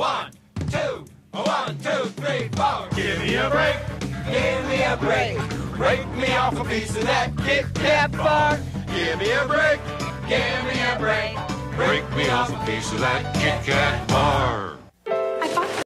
One, two, one, two, three, four. Give me a break. Give me a break. Break me off a piece of that Kit Kat bar. Give me a break. Give me a break. Break me off a piece of that Kit Kat bar.